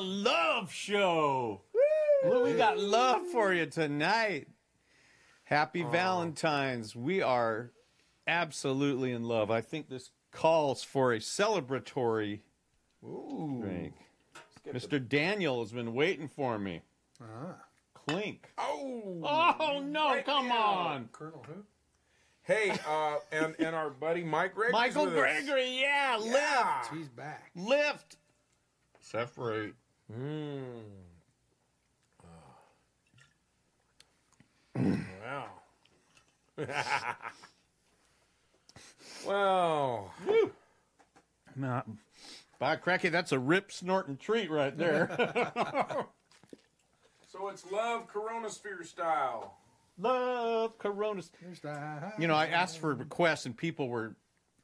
The love show. Well, we got love for you tonight. Happy Valentine's. We are absolutely in love. I think this calls for a celebratory Ooh. drink. Mr. Daniel has been waiting for me. Ah. Clink. Oh. Oh, no, Right come now. on. Colonel who? Hey, uh, and and our buddy Mike Gregory. Michael Gregory, yeah, Yeah. He's back. lift. Lift. Separate. Mm. Wow. wow. Nah, by cracky, that's a rip snorting treat right there. So it's love CoROEnosphere style. Love Coronas. Here's the- You know, I asked for requests and people were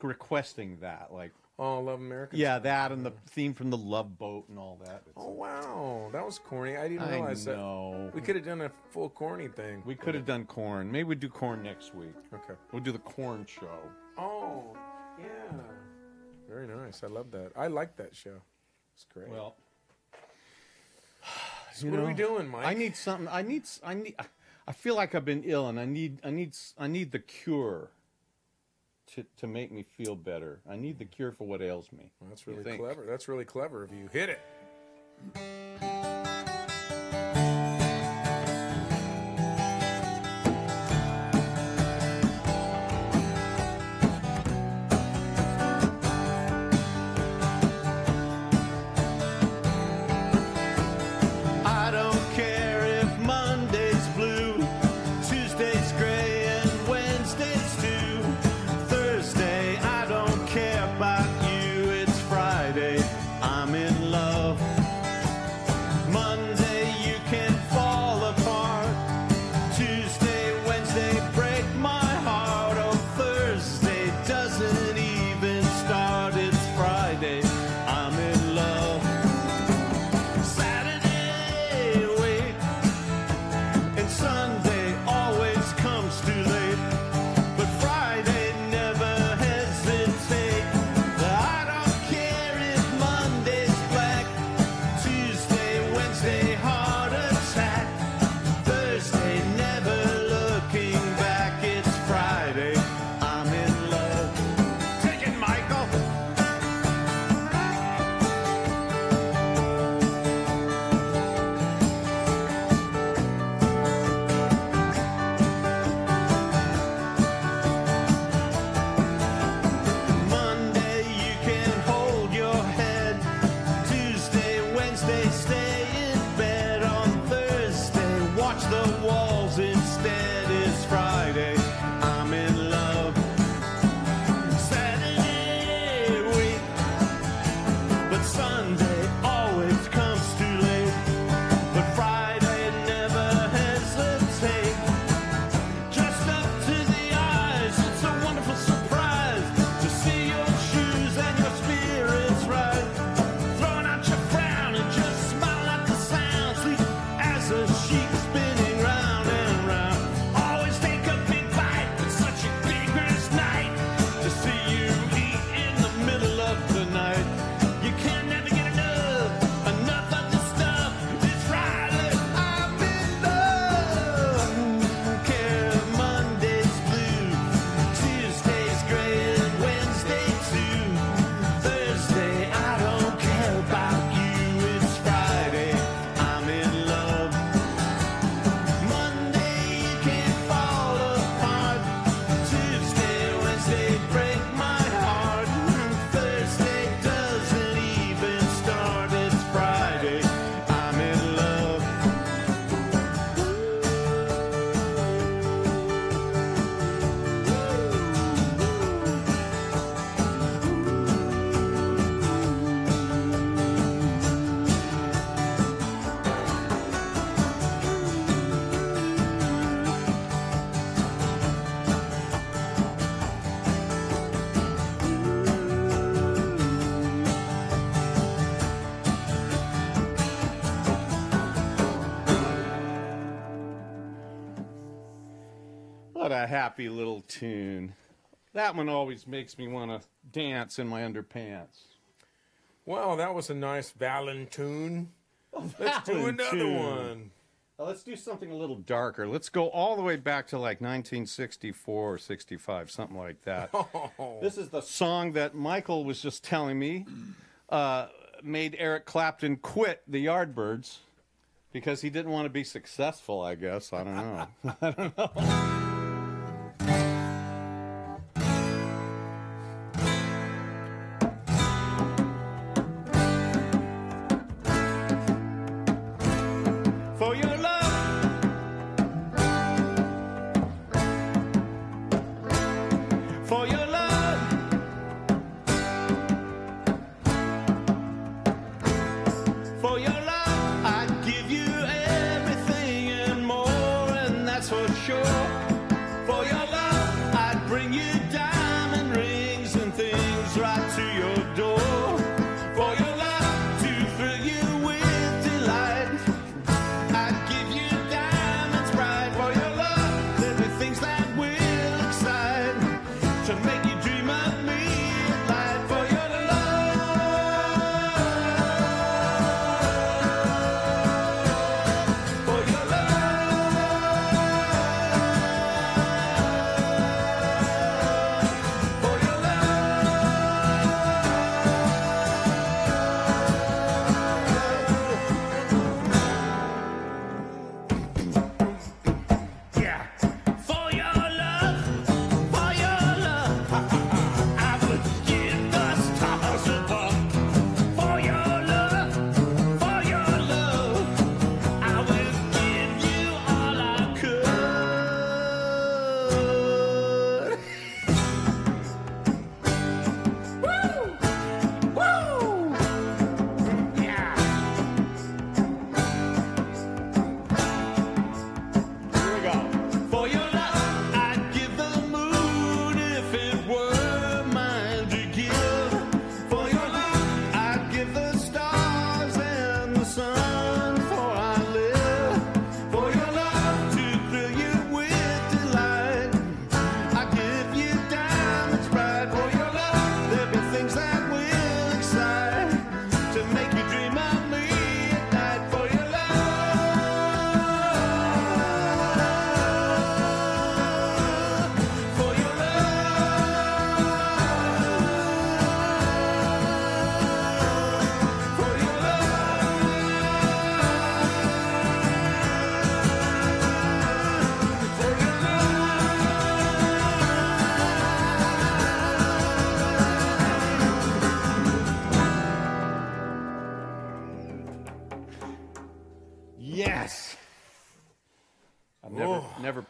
requesting that. Like, Oh, love America. yeah, that and the theme from the Love Boat and all that. Oh wow, that was corny. I didn't I realize know. that. We could have done a full corny thing. We could have done corn. Maybe we'd do corn next week. Okay. We'll do the corn show. Oh, yeah. Very nice. I love that. I like that show. It's great. Well, so what are we doing, Mike? I need something. I need. I need. I feel like I've been ill, and I need. I need. I need the cure. To to make me feel better. I need the cure for what ails me. That's really clever. That's really clever of you. Hit it. What a happy little tune. That one always makes me want to dance in my underpants. Well, that was a nice Valentine. Let's do another one. Now, let's do something a little darker. Let's go all the way back to like 1964 or 65, something like that. This is the song that Michael was just telling me uh, made Eric Clapton quit the Yardbirds because he didn't want to be successful, I guess. I don't know. For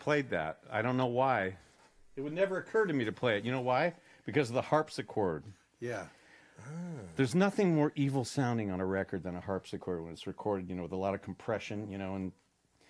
played that. I don't know why. It would never occur to me to play it. You know why? Because of the harpsichord. Yeah. There's nothing more evil sounding on a record than a harpsichord when it's recorded, you know, with a lot of compression, you know, and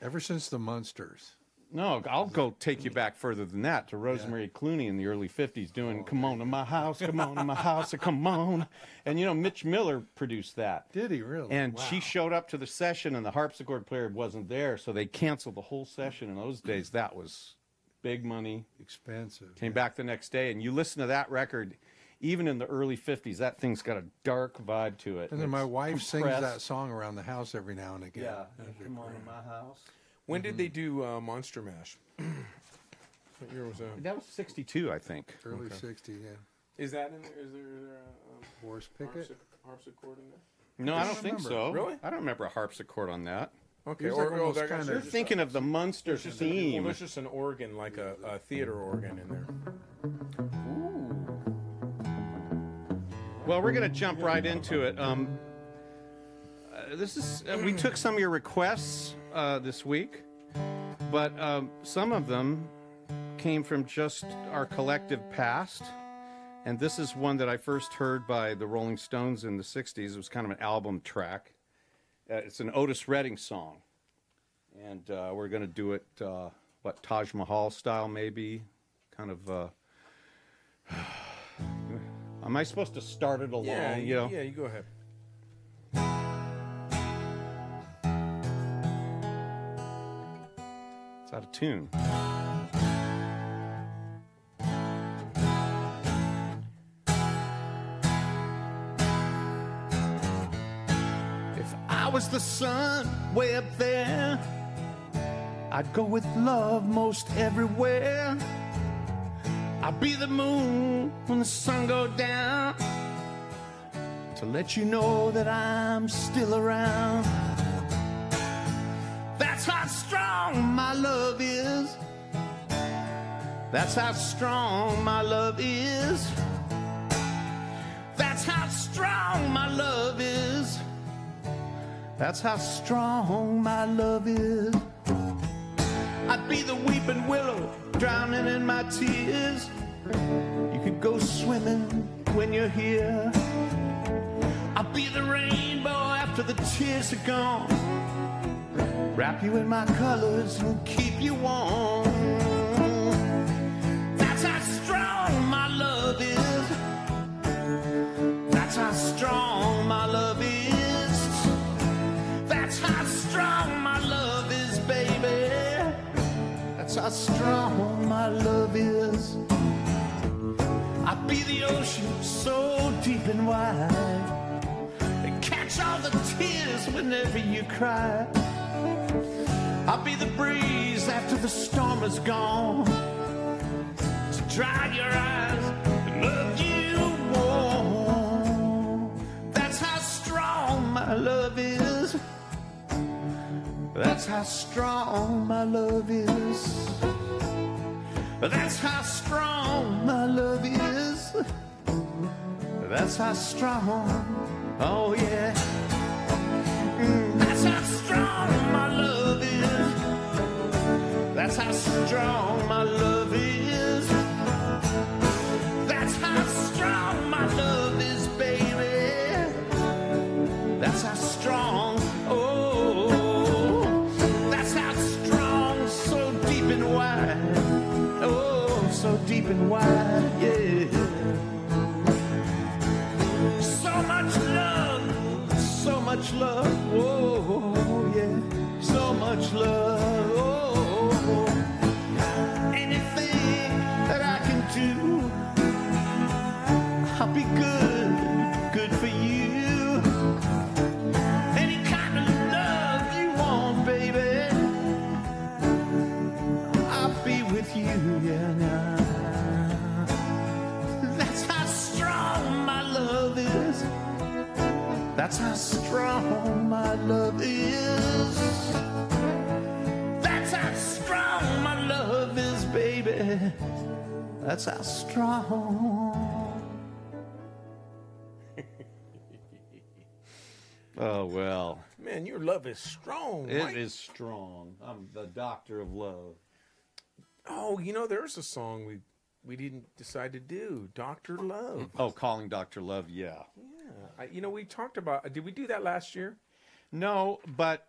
Ever since the Munsters. No, I'll go take you back further than that to Rosemary Clooney in the early 50s doing oh, Come On to My House, Come On to My House, Come On. And, you know, Mitch Miller produced that. Did he really? And Wow. she showed up to the session, and the harpsichord player wasn't there, so they canceled the whole session. In those days, that was big money. expensive. Came back the next day, and you listen to that record, even in the early '50s, that thing's got a dark vibe to it. And then my wife sings that song around the house every now and again. Yeah, come on to my house. When did they do uh, Monster Mash? what year was that? That was '62, I think. Early 60s, yeah. Is that in there? Is there, is there a Boris um, Pickett. harpsic- harpsichord in there? No, I I don't don't think so. Really? I don't remember a harpsichord on that. Okay, He was like or, oh, almost that kinda- You're just thinking of the Munster there's just, a, well, theme. there's just an organ, like a, a theater organ in there. Well, we're going to jump right into it. Um, uh, this is uh, we took some of your requests uh, this week, but um, some of them came from just our collective past. And this is one that I first heard by the Rolling Stones in the '60s. It was kind of an album track. Uh, it's an Otis Redding song, and uh, we're going to do it uh, what Taj Mahal style, maybe, kind of. Uh, Am I supposed to start it along? Yeah, you know? yeah, you go ahead. Out of tune. If I was the sun way up there, I'd go with love most everywhere. I'd be the moon when the sun go down to let you know that I'm still around. Love is. That's how strong my love is. That's how strong my love is. That's how strong my love is. I'd be the weeping willow drowning in my tears. You could go swimming when you're here. I'll be the rainbow after the tears are gone. Wrap you in my colors and keep you warm. That's how strong my love is. That's how strong my love is. That's how strong my love is, baby. That's how strong my love is. I'd be the ocean so deep and wide. And catch all the tears whenever you cry. I'll be the breeze after the storm is gone. To dry your eyes and love you warm. That's how strong my love is. That's how strong my love is. That's how strong my love is. That's how strong, oh yeah. Mm, That's how strong deep and wide, yeah. So much love, so much love, oh, yeah. So much love, That's how strong my love is. That's how strong my love is, baby. That's how strong. oh, well. Man, your love is strong. It Mike. is strong. I'm the doctor of love. Oh, you know, there's a song we we didn't decide to do, Doctor Love. Oh, calling Dr. Love, yeah. Yeah, I, you know, we talked about. Did we do that last year No, but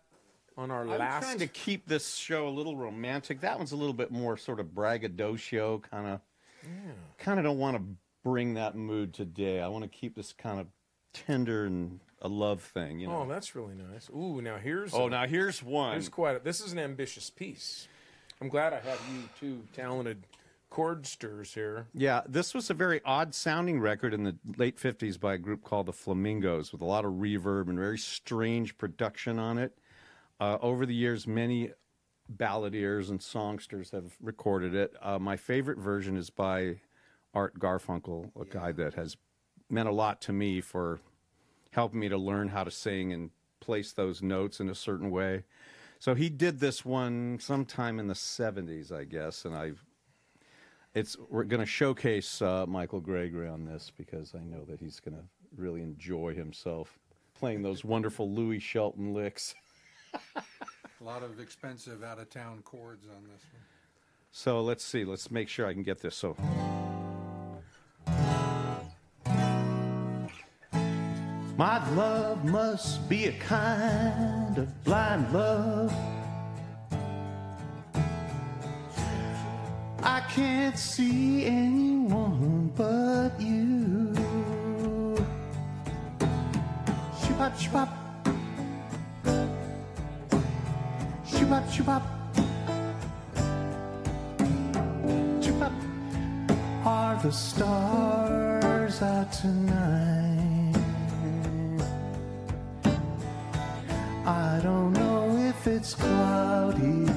on our I'm last? trying to keep this show a little romantic. That one's a little bit more sort of braggadocio kind of. Yeah. Kind of don't want to bring that mood today. I want to keep this kind of tender and a love thing, you oh, know. Oh, that's really nice. Ooh, now here's. Oh, a- now here's one. Here's quite. A, this is an ambitious piece. I'm glad I have you two talented chordsters here. Yeah, this was a very odd sounding record in the late 50s by a group called the Flamingos with a lot of reverb and very strange production on it. Uh, over the years, many balladeers and songsters have recorded it. Uh, my favorite version is by Art Garfunkel, a guy that has meant a lot to me for helping me to learn how to sing and place those notes in a certain way. So he did this one sometime in the 70s, I guess, and I've it's we're going to showcase uh, Michael Gregory on this because I know that he's going to really enjoy himself playing those wonderful Louie Shelton licks. A lot of expensive out of town chords on this one. So let's see. Let's make sure I can get this. So. My love must be a kind of blind love. Can't see anyone but you. Shubop, shubop. Shubop, shubop. Shubop. Are the stars out tonight? I don't know if it's cloudy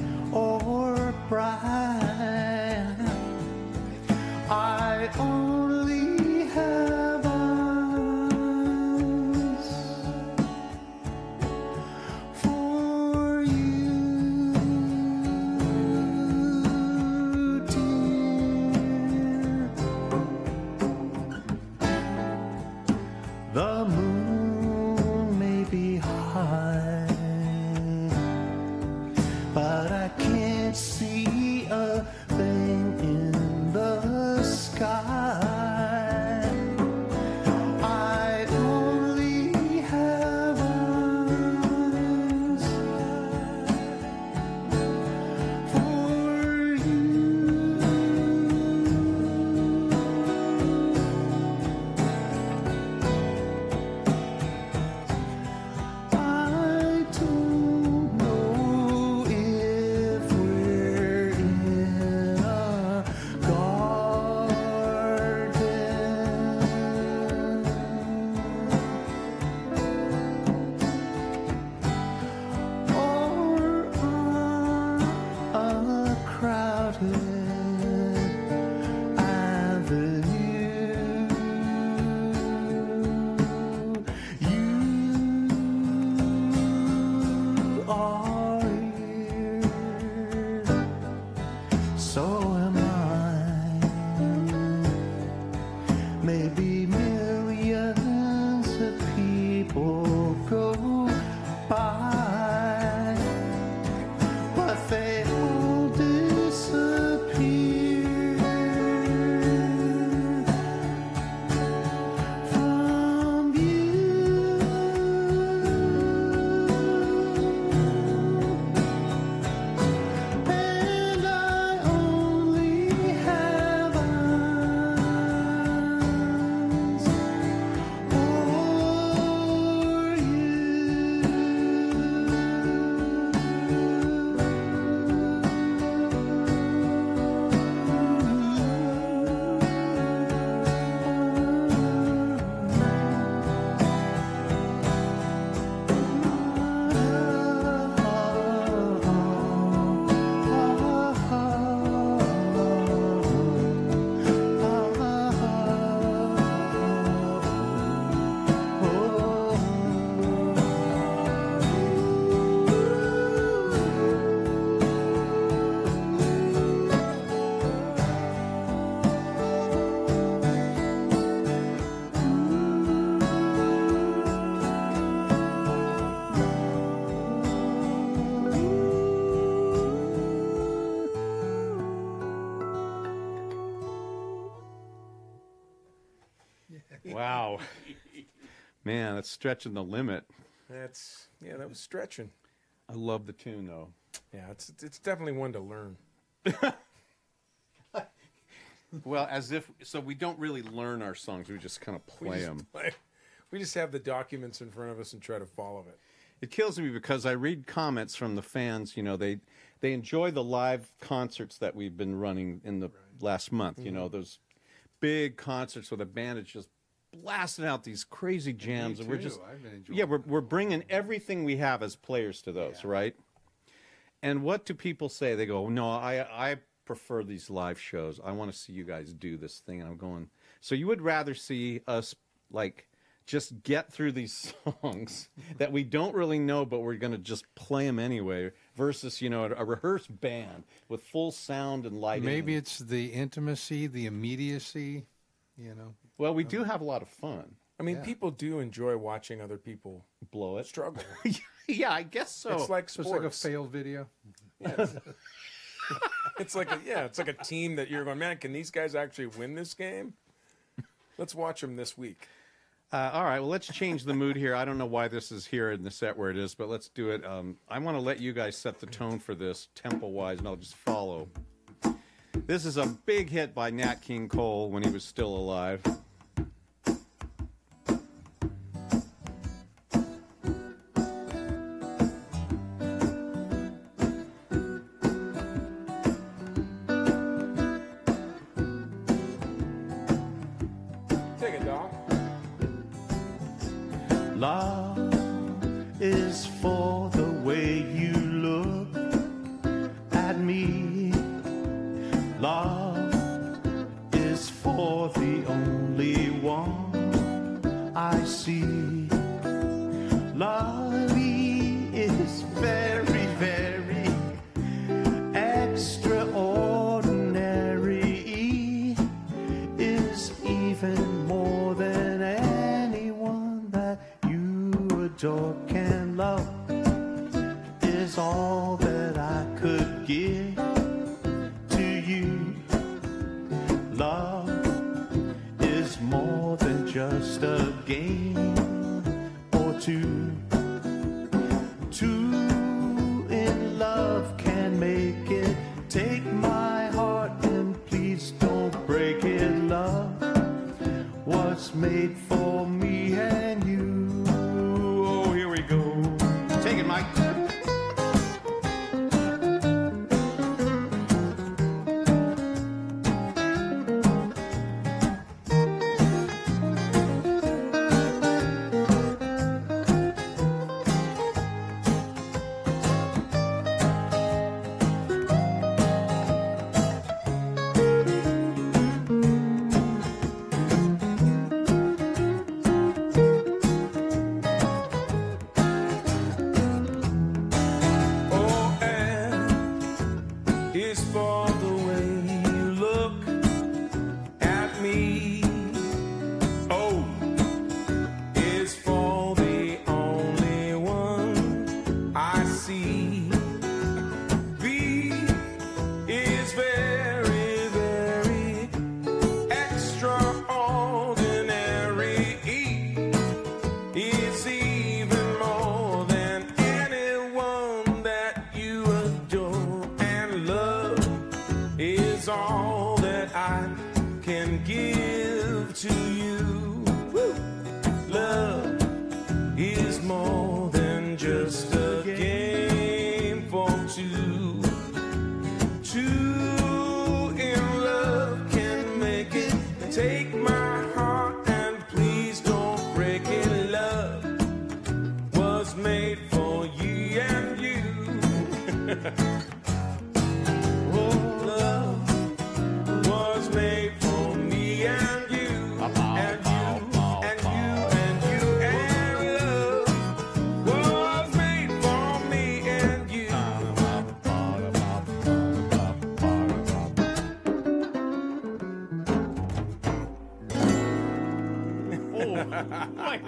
Man, that's stretching the limit. That's yeah, that was stretching. I love the tune though. Yeah, it's it's definitely one to learn. Well, as if so we don't really learn our songs; we just kind of We play just them. play- we just have the documents in front of us and try to follow it. It kills me because I read comments from the fans. You know, they they enjoy the live concerts that we've been running in the last month. You mm-hmm. know, those big concerts where the band is just blasting out these crazy jams, and we're just I've been enjoying yeah, we're we're bringing everything we have as players to those, right? And what do people say? They go, "No, I I prefer these live shows. I want to see you guys do this thing." And I'm going, "So you would rather see us like just get through these songs that we don't really know, but we're going to just play them anyway, versus you know a rehearsed band with full sound and lighting. Maybe it's the intimacy, the immediacy, you know. well, we do have a lot of fun. I mean, Yeah. people do enjoy watching other people Blow it. struggle. yeah, I guess so. it's like So it's like a sports. failed video. It's like a yeah, it's like a team that you're going, man. Can these guys actually win this game? Let's watch them this week. Uh, all right, well, let's change the mood here. I don't know why this is here in the set where it is, but let's do it. Um, I want to let you guys set the tone for this tempo wise, and I'll just follow. This is a big hit by Nat King Cole when he was still alive. Is all that I can give to you.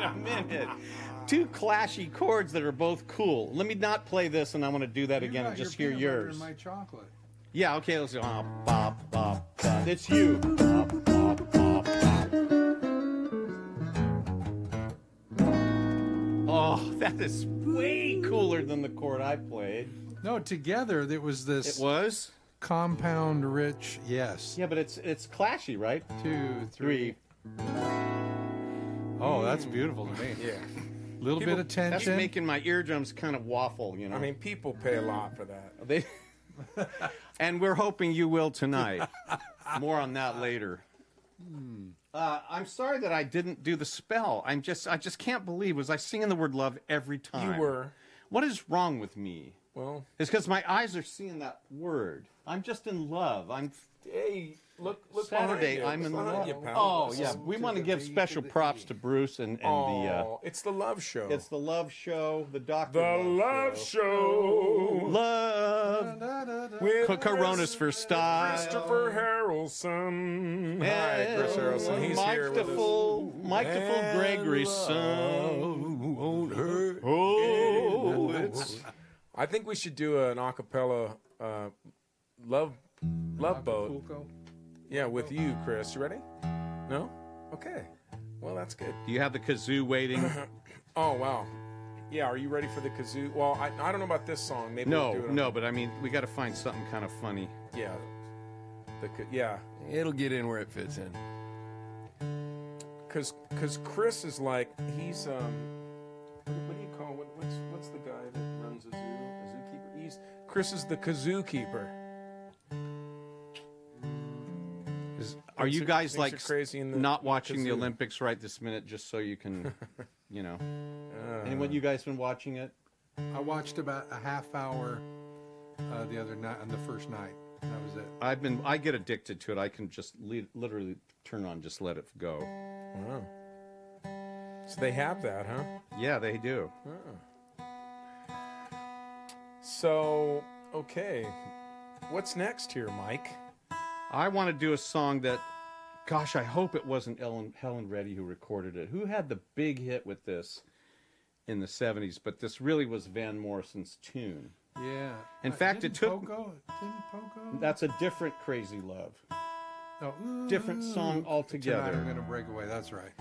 A minute. Two clashy chords that are both cool. Let me not play this, and I want to do that You again and just your hear yours. my chocolate. Yeah, okay, let's go. Ah, bop, bop, bop. It's you. Bop, bop, bop, bop. Oh, that is way cooler than the chord I played. No, together it was this It was? compound rich. Yes. Yeah, but it's it's clashy, right? Two, three. Three. Oh, that's beautiful to me. Yeah. Little People- bit of tension. That's tension. making my eardrums kind of waffle, you know. I mean, people pay a lot for that. They, and we're hoping you will tonight. More on that later. Uh, I'm sorry that I didn't do the spell. I'm just, I just can't believe. Was I singing the word love every time? You were. What is wrong with me? Well, It's because my eyes are seeing that word. I'm just in love. I'm hey, look, look Saturday. behind you. I'm in Look behind love. you, oh This yeah, is- we want to give B to special the props E. to Bruce and, and the. Uh, Oh, it's the love show. it's the love show. The doctor. the love show. Love. Da, da, da. With Co- Coronas for style. Christopher Harrelson. Hi, Chris Harrelson. He's Mike here with us. DeFool, Mike DeFool Gregory's son. I think we should do an acapella uh, love love boat. Yeah, with you, Chris. You ready? No? Okay. Well, that's good. Do you have the kazoo waiting? Oh wow. Yeah, are you ready for the kazoo? Well, I, I don't know about this song. Maybe No, we'll do it on- no, but I mean, we got to find something kind of funny. Yeah. The ka- yeah, It'll get in where it fits in. because because Chris is like he's um. What, what do you call what, what's what's the Chris is the kazoo keeper. Is, are you guys thinks like crazy in the- not the watching the kazoo. Olympics right this minute, just so you can, you know? Uh, Anyone, you guys been watching it? I watched about a half hour uh, the other night on the first night. That was it. I've been I get addicted to it. I can just li- literally turn on, just let it go. Wow. So they have that, huh? Yeah, they do. So, okay. What's next here, Mike? I want to do a song that, gosh, I hope it wasn't Ellen, Helen Reddy who recorded it. Who had the big hit with this in the 70s? But this really was Van Morrison's tune. Yeah. In Uh, fact, it took- Poco, didn't Poco? That's a different Crazy Love. Oh, different song altogether. Tonight I'm gonna break away. That's right.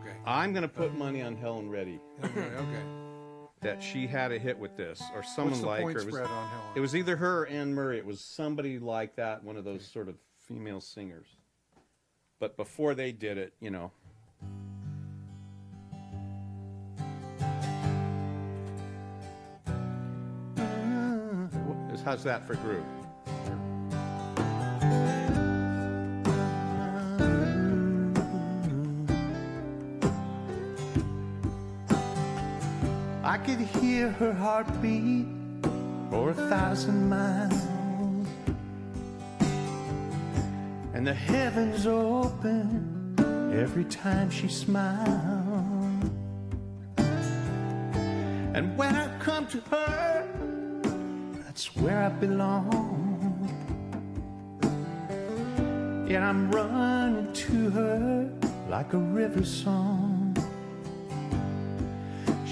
Okay. I'm going to put money on Helen Reddy okay. That she had a hit with this or someone What's the like point her. It was, spread on Helen? it was either her or Anne Murray. It was somebody like that, one of those sort of female singers. But before they did it, you know. How's that for groove? Could hear her heartbeat for a thousand miles. And the heavens open every time she smiles. And when I come to her, that's where I belong. Yet I'm running to her like a river song.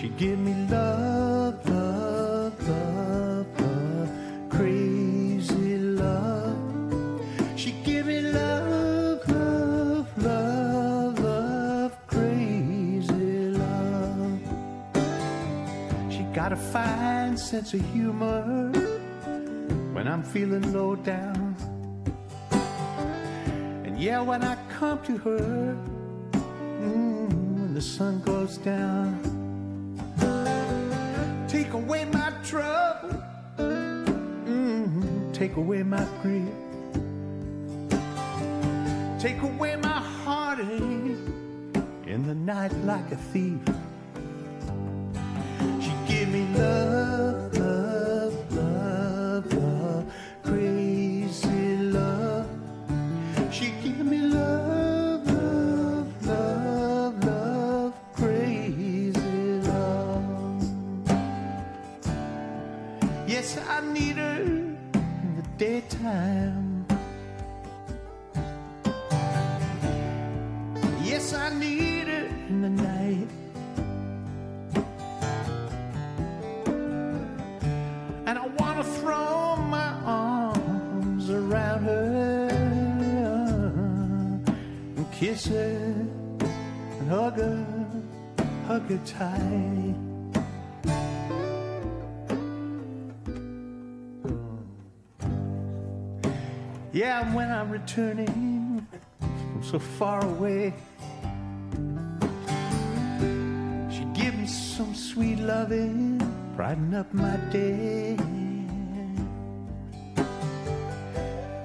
She give me love, love, love, love, crazy love. She give me love, love, love, love, crazy love. She got a fine sense of humor when I'm feeling low down. And yeah, when I come to her, mm, when the sun goes down take away my trouble, mm, take away my grief, take away my heartache. In the night like a thief. She give me love, her tight. Yeah, when I'm returning from so far away, she give me some sweet loving, brighten up my day.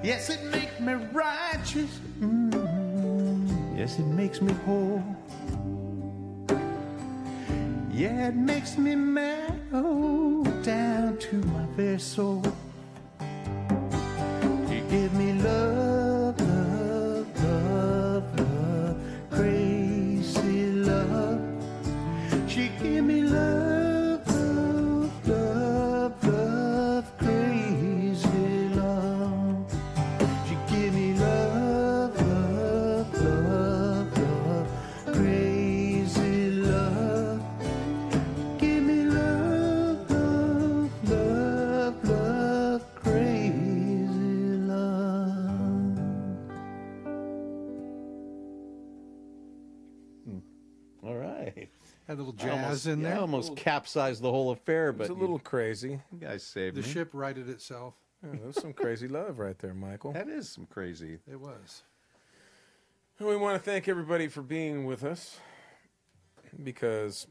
Yes, it makes me righteous. Mm, yes, it makes me whole. Yeah, it makes me mad, oh, down to my very soul. Little I jazz almost, in yeah, there. I almost capsized the whole affair, but It's a you- little crazy. you guys saved The me. ship righted itself. Yeah, that was some crazy love right there, Michael. That is some crazy. It was. And we want to thank everybody for being with us because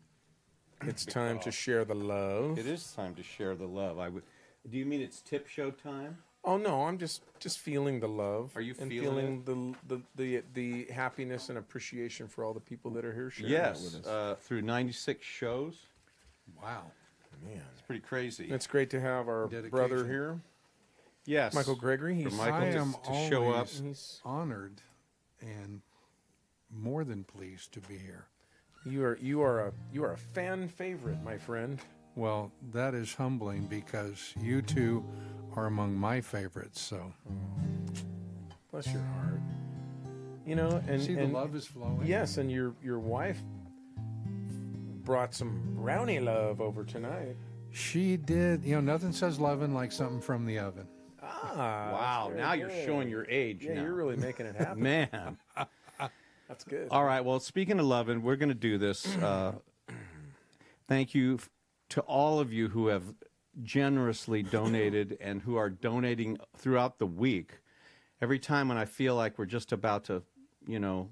it's time to share the love. It is time to share the love. I would. Do you mean it's tip show time? Oh no, I'm just just feeling the love. Are you and feeling feeling the, the the the happiness and appreciation for all the people that are here sharing that Yes, with us? uh, through 96 shows. Wow. Man, It's pretty crazy. it's great to have our Dedication. brother here. Yes. Michael Gregory. For He's Michael I to- am to show up. He's- honored and more than pleased to be here. you are you are a you are a fan favorite, my friend. Well, that is humbling because you two are among my favorites. So Bless your heart. You know, and see, the love is flowing. Yes, and your your wife brought some brownie love over tonight. she did. You know, nothing says loving like something from the oven. Ah, Wow, very now you're showing your age Yeah, now. you're really making it happen. Man. That's good. All right. Well, speaking of loving, we're going to do this. Uh, thank you to all of you who have generously donated and who are donating throughout the week. Every time when I feel like we're just about to, you know,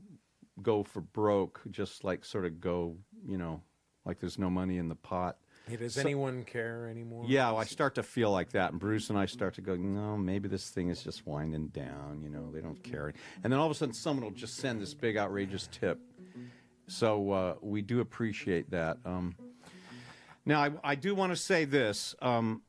go for broke, just like sort of go, you know, like there's no money in the pot. Hey, does anyone care anymore? Yeah, well, I start to feel like that, and Bruce and I start to go, no, maybe this thing is just winding down. You know, they don't care. And then all of a sudden, someone will just send this big outrageous tip. So uh, we do appreciate that. Um, now, I, I do want to say this: um,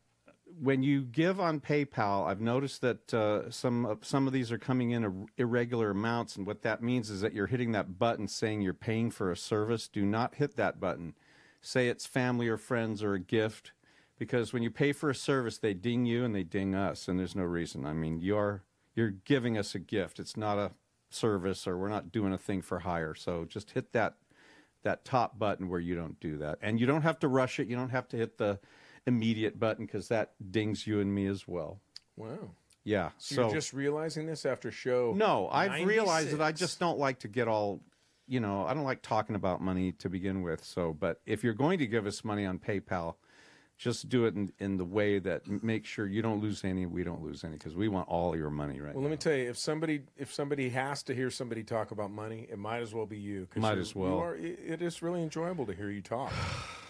when you give on PayPal, I've noticed that uh, some of- some of these are coming in ir- irregular amounts, and what that means is that you're hitting that button saying you're paying for a service. Do not hit that button. Say it's family or friends or a gift, because when you pay for a service, they ding you and they ding us, and there's no reason. I mean, you're you're giving us a gift. It's not a service, or we're not doing a thing for hire. So just hit that that top button where you don't do that. And you don't have to rush it. You don't have to hit the immediate button because that dings you and me as well. Wow. Yeah. So, So, you're just realizing this after show. no, I've realized that I just don't like to get all, you know, I don't like talking about money to begin with. So, but if you're going to give us money on PayPal, just do it in, in the way that m- make sure you don't lose any, we don't lose any, because we want all your money right Well, now. let me tell you, if somebody if somebody has to hear somebody talk about money, it might as well be you. 'cause Might you're- as well. You are, it it is really enjoyable to hear you talk.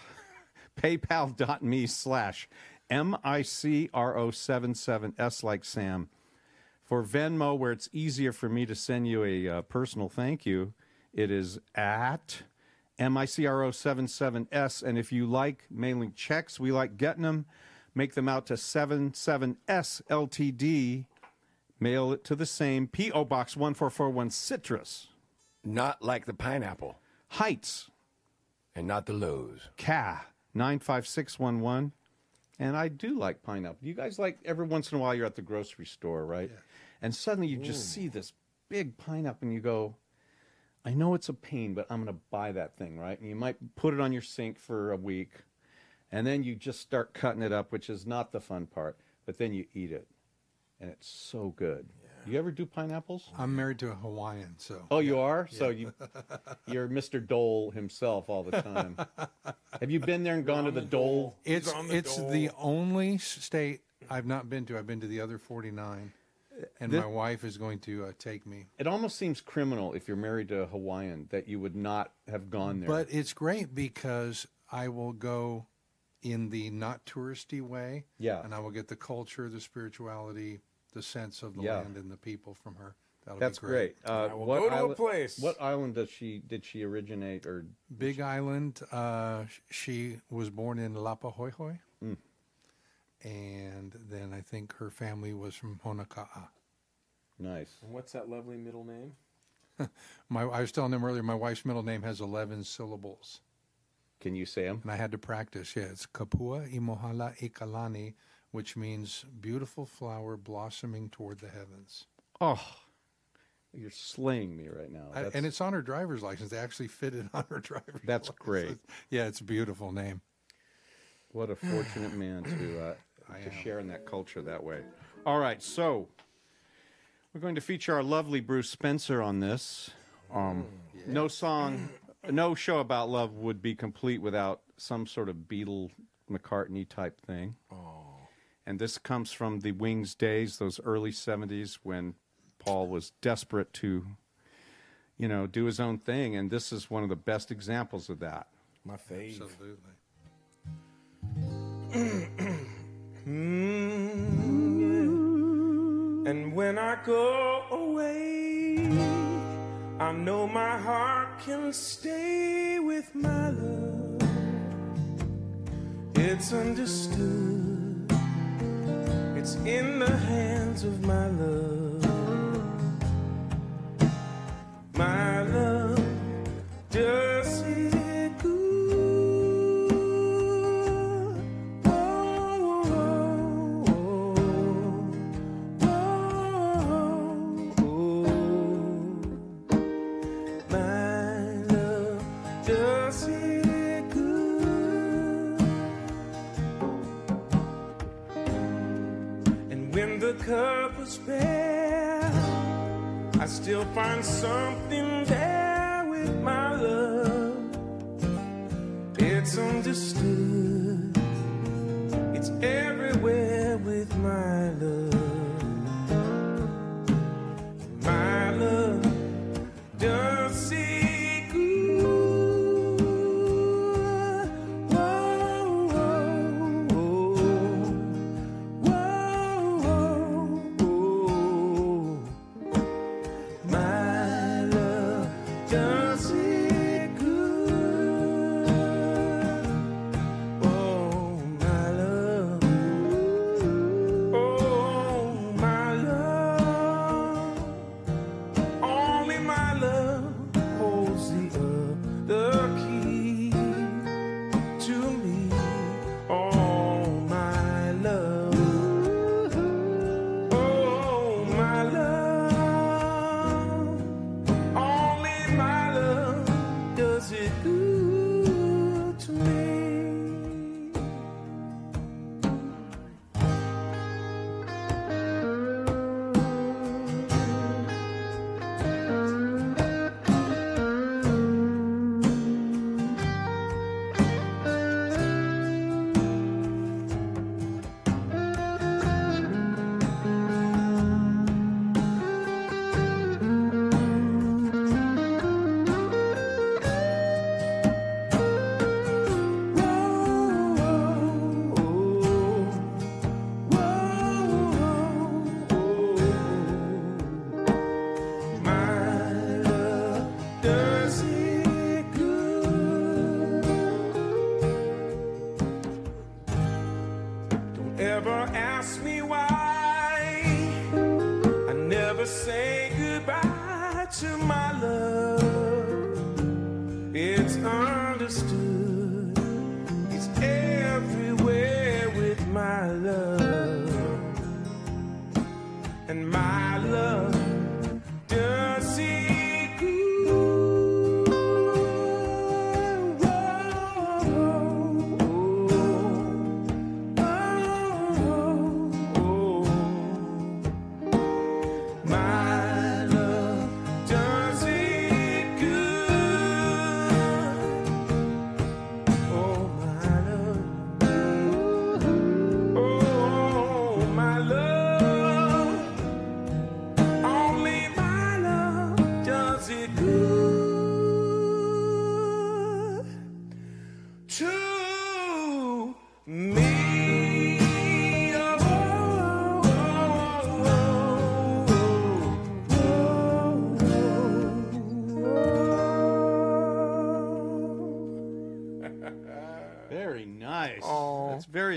paypal.me slash M-I-C-R-O-77-S like Sam. For Venmo, where it's easier for me to send you a uh, personal thank you, it is at M-I-C-R-O-77-S. And if you like mailing checks, we like getting them. Make them out to 77S LTD. Mail it to the same P.O. Box 1441 Citrus Not like the pineapple Heights, and not the lows. Ca 95611. And I do like pineapple. You guys like every once in a while you're at the grocery store, right? And suddenly you just see this big pineapple and you go, I know it's a pain, but I'm going to buy that thing, right? And you might put it on your sink for a week and then you just start cutting it up, which is not the fun part, but then you eat it. And it's so good. You ever do pineapples? I'm married to a Hawaiian, so Oh, you are? So you you're Mr. Dole himself all the time. Have you been there and gone to the Dole? it's the it's dole. the only state I've not been to. I've been to the other 49, and This- my wife is going to uh, take me. It almost seems criminal if you're married to a Hawaiian that you would not have gone there. But it's great because I will go in the not touristy way. Yeah. And I will get the culture, the spirituality, the sense of the Yeah. land and the people from her. That'll that's be great. great. Uh, I will what go to a island, place. What island does she did she originate or Big Island. Uh, she was born in Laupahoehoe. Mm. And then I think her family was from Honoka'a. nice? And what's that lovely middle name? My, I was telling them earlier, my wife's middle name has 11 syllables. Can you say them? And I had to practice. Yeah, it's Kapua Imohala Ikalani, which means beautiful flower blossoming toward the heavens. Oh, you're slaying me right now. I- and it's on her driver's license. They actually fit it on her driver's That's license. great. Yeah, it's a beautiful name. what a fortunate man to uh, I to am. share in that culture that way. All right, so we're going to feature our lovely Bruce Spencer on this. Um, No song, no show about love would be complete without some sort of Beatle McCartney type thing. Oh. And this comes from the Wings days, those early 70s when Paul was desperate to, you know, do his own thing. And this is one of the best examples of that. My fave. Absolutely. Mm. And when I go away, I know my heart can stay with my love. It's understood, It's in the hands of my love. My love I still find something there with my love. It's understood, It's understood. It's everywhere with my love. And my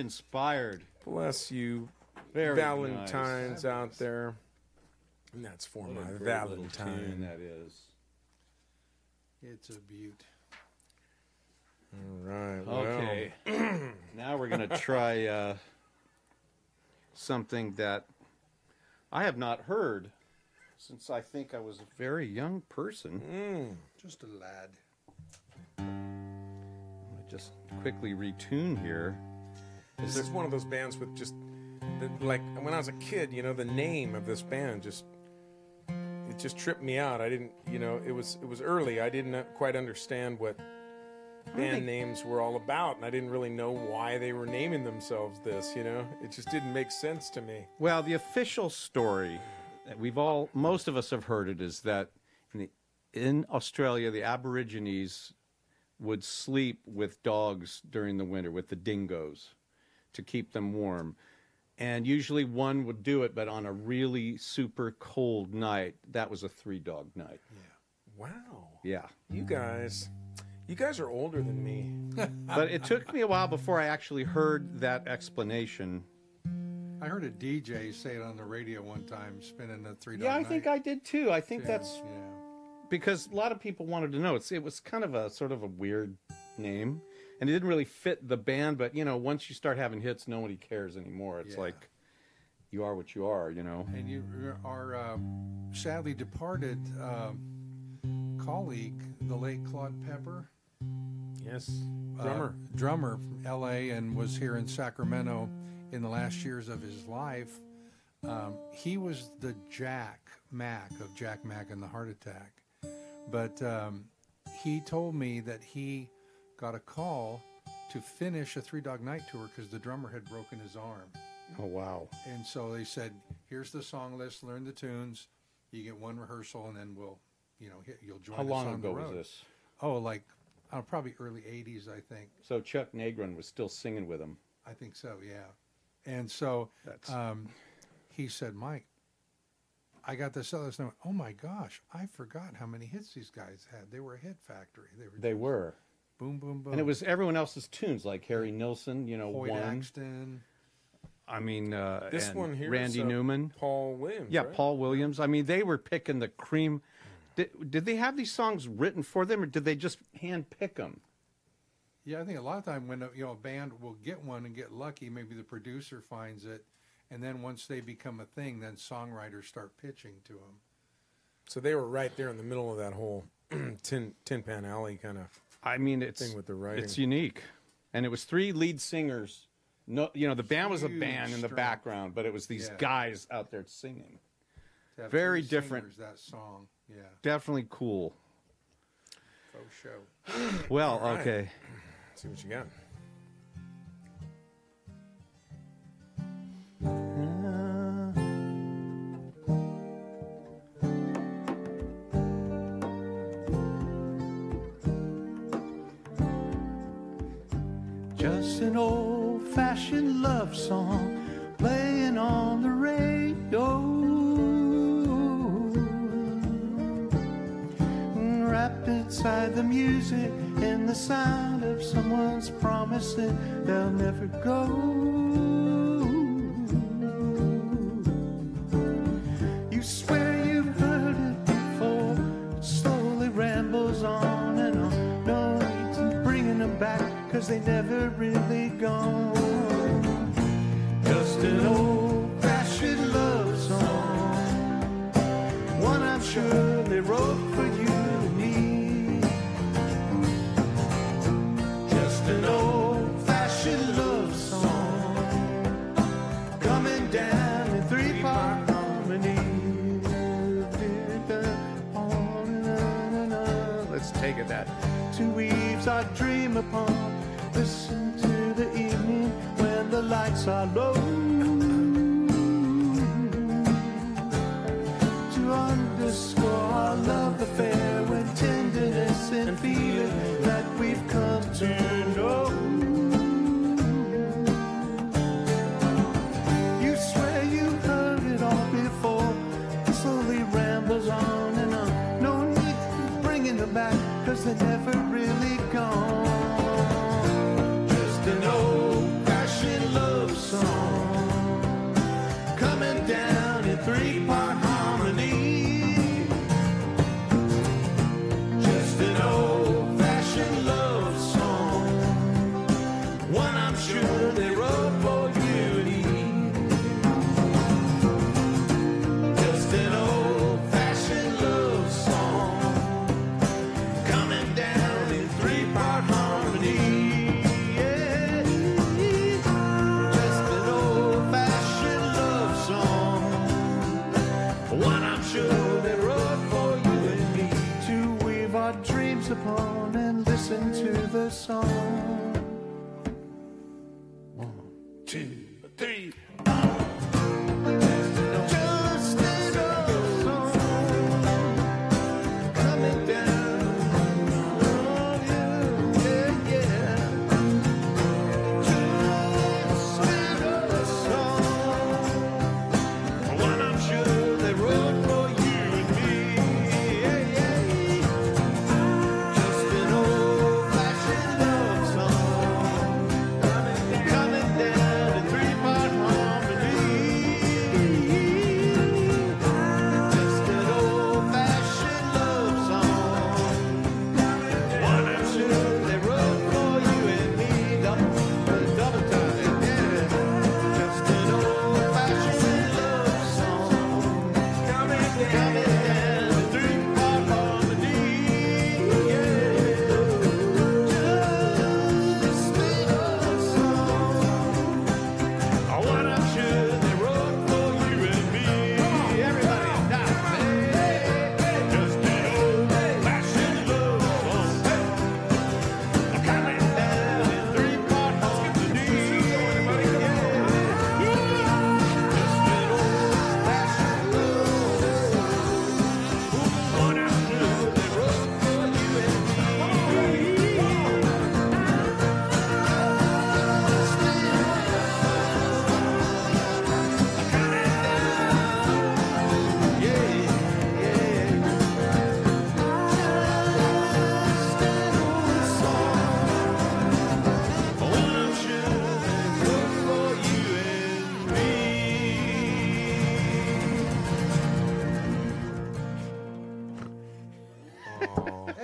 inspired. Bless you, Very Valentines out there. And that's for nice. my a great little tune Valentine. that is. It's a beaut. All right. well, Okay. now we're going to try uh, something that I have not heard since I think I was a very young person. Mm. Just a lad. I just quickly retune here. This is one of those bands with just, the, like, when I was a kid, you know, the name of this band just, it just tripped me out. I didn't, you know, it was it was early. I didn't quite understand what band names were all about, and I didn't really know why they were naming themselves this. You know, it just didn't make sense to me. Well, the official story that we've all, most of us have heard it, is that in, the, in Australia, the Aborigines would sleep with dogs during the winter, with the dingoes, to keep them warm. And usually one would do it, but on a really super cold night, that was a three dog night. Yeah. Wow, Yeah. you guys, you guys are older than me. But it took me a while before I actually heard that explanation. I heard a DJ say it on the radio one time, spinning a three. dog Yeah, I think I did too. I think Yeah, that's yeah. because a lot of people wanted to know. It's it was kind of a sort of a weird name, and it didn't really fit the band. But you know, once you start having hits, nobody cares anymore. It's Yeah. like you are what you are. You know. And you our um, sadly departed um, colleague, the late Claude Pepper, Yes, uh, drummer. drummer from L.A. and was here in Sacramento in the last years of his life. Um, he was the Jack Mack of Jack Mack and the Heart Attack, but um, he told me that he got a call to finish a Three Dog Night tour because the drummer had broken his arm. Oh wow. And so they said, "Here's the song list. Learn the tunes. You get one rehearsal, and then we'll, you know, hit, you'll join How long on ago was this? Oh, like uh, probably early '80s, I think. So Chuck Negron was still singing with him. I think so. Yeah. And so um, he said, "Mike, I got this other song. Oh my gosh, I forgot how many hits these guys had. They were a hit factory. They were. they were, Boom, boom, boom. and it was everyone else's tunes like Harry Nilsson. You know, Hoyt one. Axton. I mean, uh, This and one here, is, Randy uh, Newman. Paul Williams. Yeah, right? Paul Williams. I mean, they were picking the cream. Did, did they have these songs written for them, or did they just hand pick them? Yeah, I think a lot of time when you know a band will get one and get lucky, maybe the producer finds it, and then once they become a thing, then songwriters start pitching to them. So they were right there in the middle of that whole tin Tin Pan Alley kind of. I mean, it's Thing with the writing. it's unique, and it was three lead singers. No, you know, the band was a Huge band in the strength. background, but it was these Yeah. guys out there singing. To have Very three different. singers, That song, yeah, Definitely cool. faux show. Well, All right. okay. See what you got. Love song playing on the radio. Wrapped inside the music and the sound of someone's promise that they'll never go. You swear you've heard it before. It slowly rambles on and on. No need to bringing them back, cause they never really gone. Just an old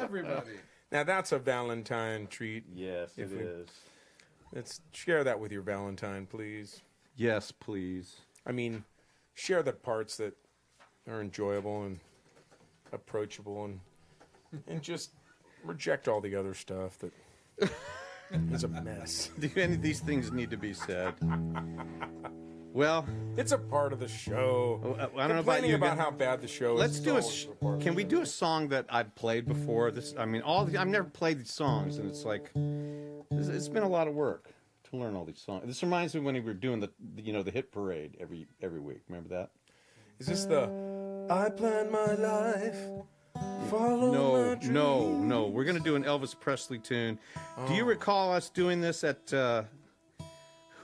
everybody. Now that's a Valentine treat. Yes, If it we- is. Let's share that with your Valentine, please. Yes, please. I mean, share the parts that are enjoyable and approachable, and and just reject all the other stuff that is a mess. Do any of these things need to be said? Well, It's a part of the show. Oh, I don't know about Complaining you about how bad the show is. let's do a. part Can we do a song that I've played before? This, I mean, all the, I've never played these songs, and it's like it's, it's been a lot of work to learn all these songs. This reminds me when we were doing the, you know, the hit parade every every week. Remember that? Is this the I plan my life, follow No, no, no. We're gonna do an Elvis Presley tune. Do Oh. you recall us doing this at uh,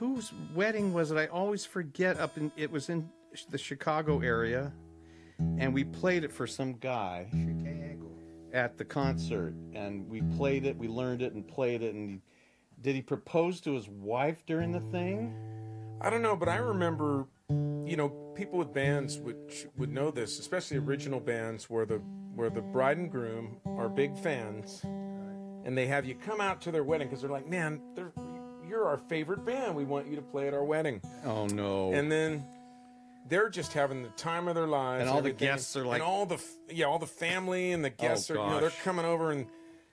whose wedding was it? I always forget. Up in it was in the Chicago area, and we played it for some guy at the concert, and we played it. We learned it and played it. And he, did he propose to his wife during the thing? I don't know, but I remember, you know, people with bands would would know this, especially original bands where the where the bride and groom are big fans, and they have you come out to their wedding because they're like, man, they're, you're our favorite band. We want you to play at our wedding, Oh no! and then. They're just having the time of their lives, And all the guests are like- and all the yeah, all the family and the oh, guests Oh, are, you know, they're coming over, and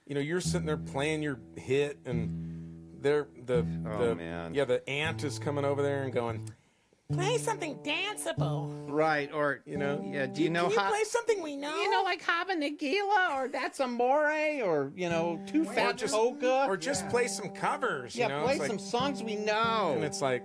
you know, you're sitting there playing your hit, and they're the Oh, the man. yeah, the aunt is coming over there and going, play something danceable. right? Or You know? yeah. Do you know Can you how? play something we know? you know, like Hava Nagila or That's Amore or, you know, mm. Too or Fat just Polka. or just play some covers. yeah, know? play It's like- some songs we know. And it's like,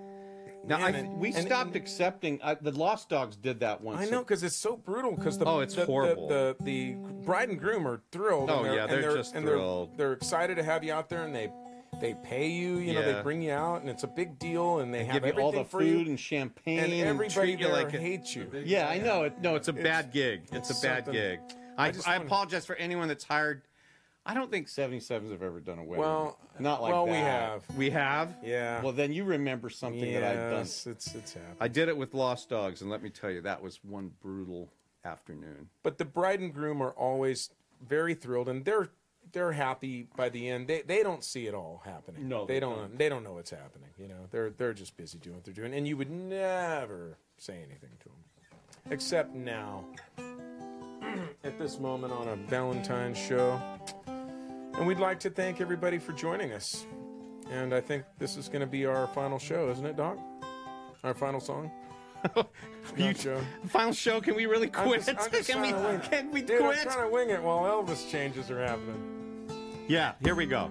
now, I, and- we and- stopped accepting. I, the Lost Dogs did that once. I know because it's so brutal. Because the Oh, it's the, horrible. The, the the bride and groom are thrilled. Oh, and they're, yeah, they're they're just and thrilled. They're, they're excited to have you out there, and they they pay you. You know, they bring you out, and it's a big deal, and they, have Give you everything all the food and champagne and everybody treat you there like hates you. Yeah, I know. It, no, it's a bad gig. It's, it's a bad something- gig. I, I I, apologize for anyone that's hired. I don't think 77s have ever done a wedding. Well, not like well, that. we have. We have? Yeah. Well, then you remember something that I've done. It's it's happening. I did it with Lost Dogs, and let me tell you, that was one brutal afternoon. but the bride and groom are always very thrilled and they're they're happy by the end. They they don't see it all happening. No, they, they don't, don't. they don't know what's happening you know? They're they're just busy doing what they're doing and you would never say anything to them except now. At this moment on a valentine's show. And we'd like to thank everybody for joining us. And i think this is going to be our final show isn't it doc? Our final song? You- Show. Final show, can we really I'm quit? just- I'm just can we, to wing- can we Dude, I'm quit? trying to wing it while Elvis changes are happening. Yeah, here we go.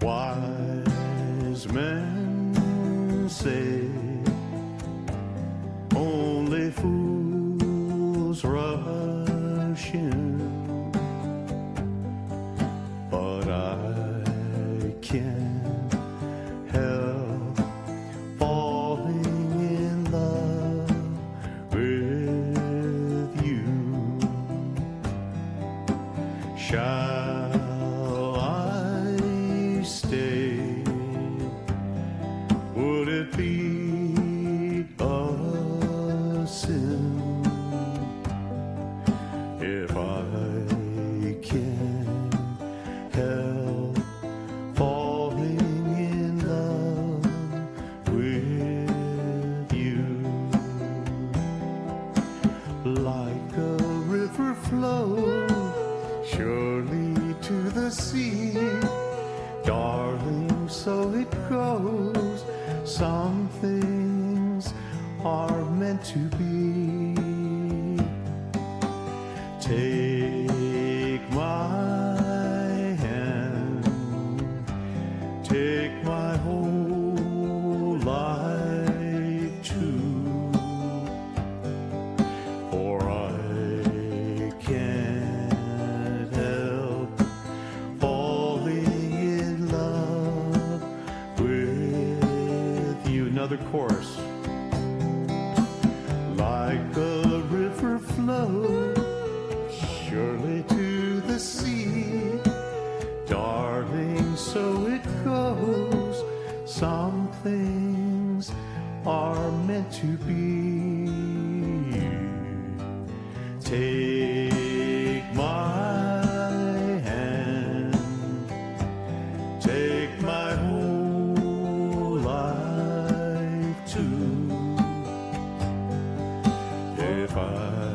Wise men say only fools rush fire.